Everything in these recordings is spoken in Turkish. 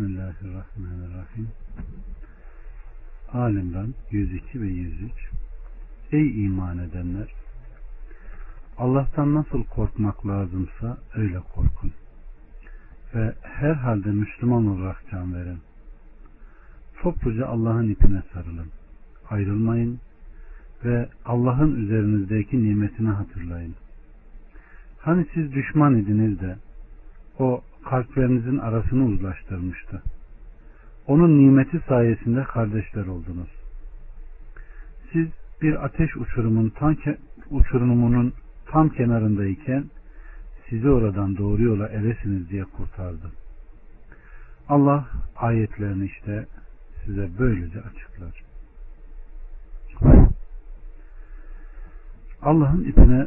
Bismillahirrahmanirrahim. Alimran 102 ve 103 Ey iman edenler! Allah'tan nasıl korkmak lazımsa öyle korkun. Ve herhalde Müslüman olarak can verin. Topluca Allah'ın ipine sarılın. Ayrılmayın ve Allah'ın üzerinizdeki nimetini hatırlayın. Hani siz düşman idiniz de o kalplerinizin arasını uzlaştırmıştı. Onun nimeti sayesinde kardeşler oldunuz. Siz bir ateş uçurumun tam uçurumunun tam kenarındayken sizi oradan doğru yola eresiniz diye kurtardı. Allah ayetlerini işte size böylece açıklar. Allah'ın ipine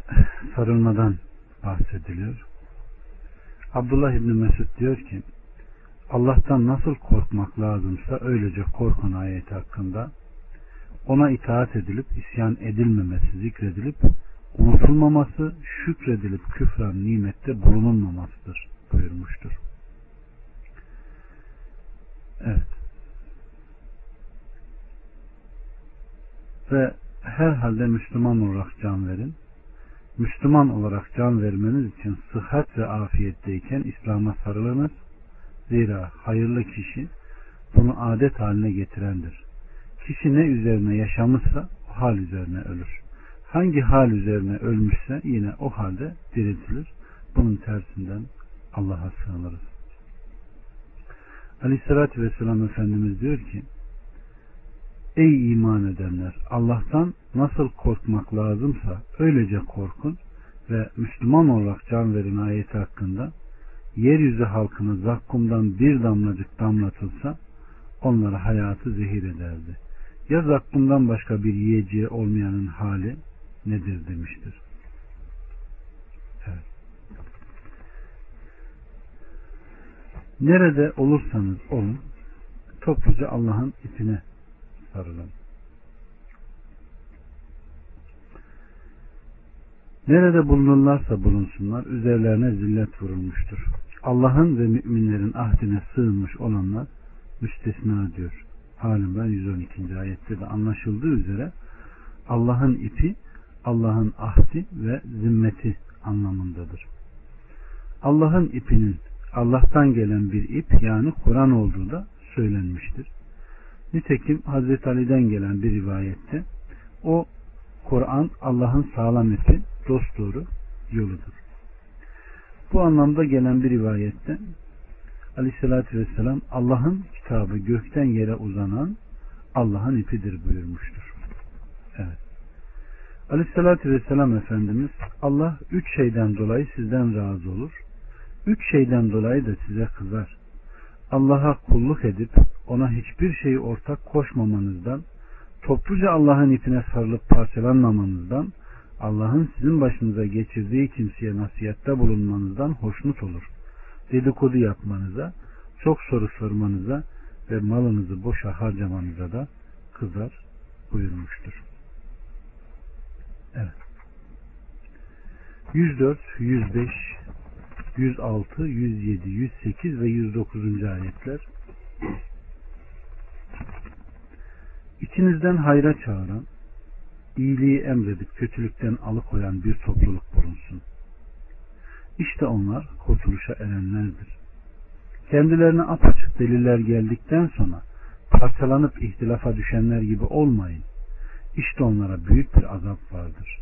sarılmadan bahsediliyor. Abdullah İbni Mesud diyor ki Allah'tan nasıl korkmak lazımsa öylece korkun ayeti hakkında ona itaat edilip isyan edilmemesi zikredilip unutulmaması şükredilip küfran nimette bulunulmamasıdır buyurmuştur. Evet. Ve herhalde Müslüman olarak can verin. Müslüman olarak can vermeniz için sıhhat ve afiyetteyken İslam'a sarılınız. Zira hayırlı kişi bunu adet haline getirendir. Kişi ne üzerine yaşamışsa o hal üzerine ölür. Hangi hal üzerine ölmüşse yine o halde diriltilir. Bunun tersinden Allah'a sığınırız. Aleyhissalatü Vesselam Efendimiz diyor ki Ey iman edenler! Allah'tan nasıl korkmak lazımsa öylece korkun ve Müslüman olarak can verin ayeti hakkında yeryüzü halkını zakkumdan bir damlacık damlatılsa onlara hayatı zehir ederdi. Ya zakkumdan başka bir yiyeceği olmayanın hali nedir demiştir. Evet. Nerede olursanız olun topluca Allah'ın ipine sarılın. Nerede bulunurlarsa bulunsunlar üzerlerine zillet vurulmuştur. Allah'ın ve müminlerin ahdine sığınmış olanlar müstesna diyor. Halimden 112. ayette de anlaşıldığı üzere Allah'ın ipi Allah'ın ahdi ve zimmeti anlamındadır. Allah'ın ipinin Allah'tan gelen bir ip yani Kur'an olduğu da söylenmiştir. Nitekim Hazreti Ali'den gelen bir rivayette o Kur'an Allah'ın sağlam ipi, dosdoğru yoludur. Bu anlamda gelen bir rivayette Aleyhisselatü Vesselam Allah'ın kitabı gökten yere uzanan Allah'ın ipidir buyurmuştur. Evet. Aleyhisselatü Vesselam Efendimiz Allah üç şeyden dolayı sizden razı olur. Üç şeyden dolayı da size kızar. Allah'a kulluk edip ona hiçbir şeyi ortak koşmamanızdan, topluca Allah'ın ipine sarılıp parçalanmamanızdan, Allah'ın sizin başınıza geçirdiği kimseye nasihatte bulunmanızdan hoşnut olur. Dedikodu yapmanıza, çok soru sormanıza ve malınızı boşa harcamanıza da kızar buyurmuştur. Evet. 104, 105, 106, 107, 108 ve 109. ayetler İçinizden hayra çağıran, iyiliği emredip kötülükten alıkoyan bir topluluk bulunsun. İşte onlar kurtuluşa erenlerdir. Kendilerine apaçık deliller geldikten sonra parçalanıp ihtilafa düşenler gibi olmayın. İşte onlara büyük bir azap vardır.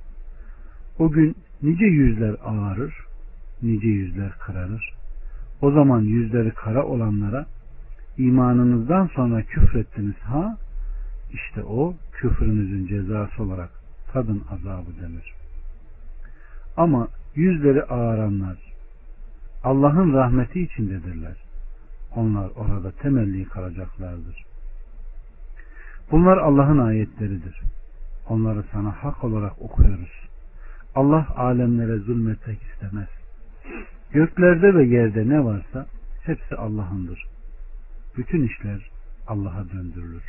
O gün nice yüzler ağarır, nice yüzler kararır. O zaman yüzleri kara olanlara imanınızdan sonra küfrettiniz ha işte o küfrünüzün cezası olarak tadın azabı denir. Ama yüzleri ağaranlar Allah'ın rahmeti içindedirler. Onlar orada temelli kalacaklardır. Bunlar Allah'ın ayetleridir. Onları sana hak olarak okuyoruz. Allah alemlere zulmetmek istemez. Göklerde ve yerde ne varsa hepsi Allah'ındır. Bütün işler Allah'a döndürülür.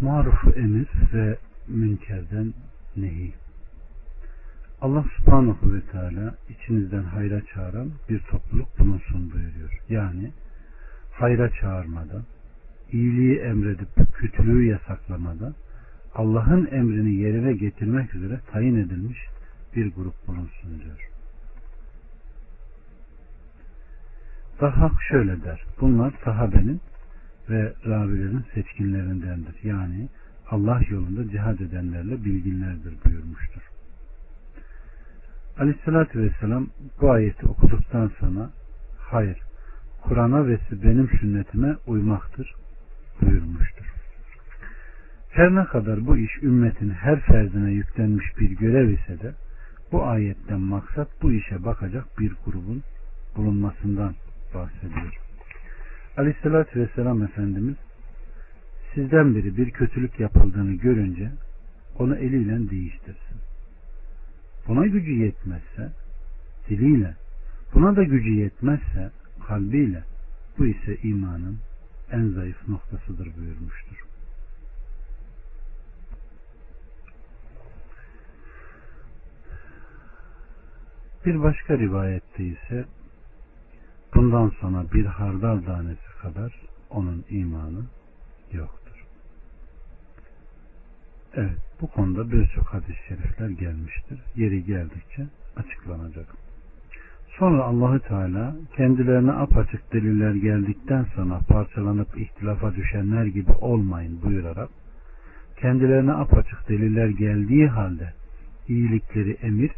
Marufu emir ve münkerden nehi. Allah subhanahu ve teala içinizden hayra çağıran bir topluluk bulunsun buyuruyor. Yani hayra çağırmada, iyiliği emredip kötülüğü yasaklamada, Allah'ın emrini yerine getirmek üzere tayin edilmiş bir grup bulunsun diyor. Daha şöyle der. Bunlar sahabenin ve ravilerin seçkinlerindendir. Yani Allah yolunda cihad edenlerle bilginlerdir buyurmuştur. Aleyhissalatü Vesselam bu ayeti okuduktan sonra hayır Kur'an'a ve benim sünnetime uymaktır buyurmuştur. Her ne kadar bu iş ümmetin her ferdine yüklenmiş bir görev ise de bu ayetten maksat bu işe bakacak bir grubun bulunmasından bahsediyor. Aleyhissalatü Vesselam Efendimiz sizden biri bir kötülük yapıldığını görünce onu eliyle değiştirsin. Buna gücü yetmezse diliyle, buna da gücü yetmezse kalbiyle bu ise imanın en zayıf noktasıdır buyurmuştur. Bir başka rivayette ise bundan sonra bir hardal tanesi kadar onun imanı yoktur. Evet bu konuda birçok hadis-i şerifler gelmiştir. Yeri geldikçe açıklanacak. Sonra Allahü Teala kendilerine apaçık deliller geldikten sonra parçalanıp ihtilafa düşenler gibi olmayın buyurarak kendilerine apaçık deliller geldiği halde iyilikleri emir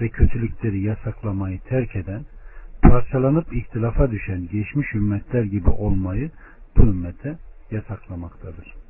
ve kötülükleri yasaklamayı terk eden parçalanıp ihtilafa düşen geçmiş ümmetler gibi olmayı bu ümmete yasaklamaktadır.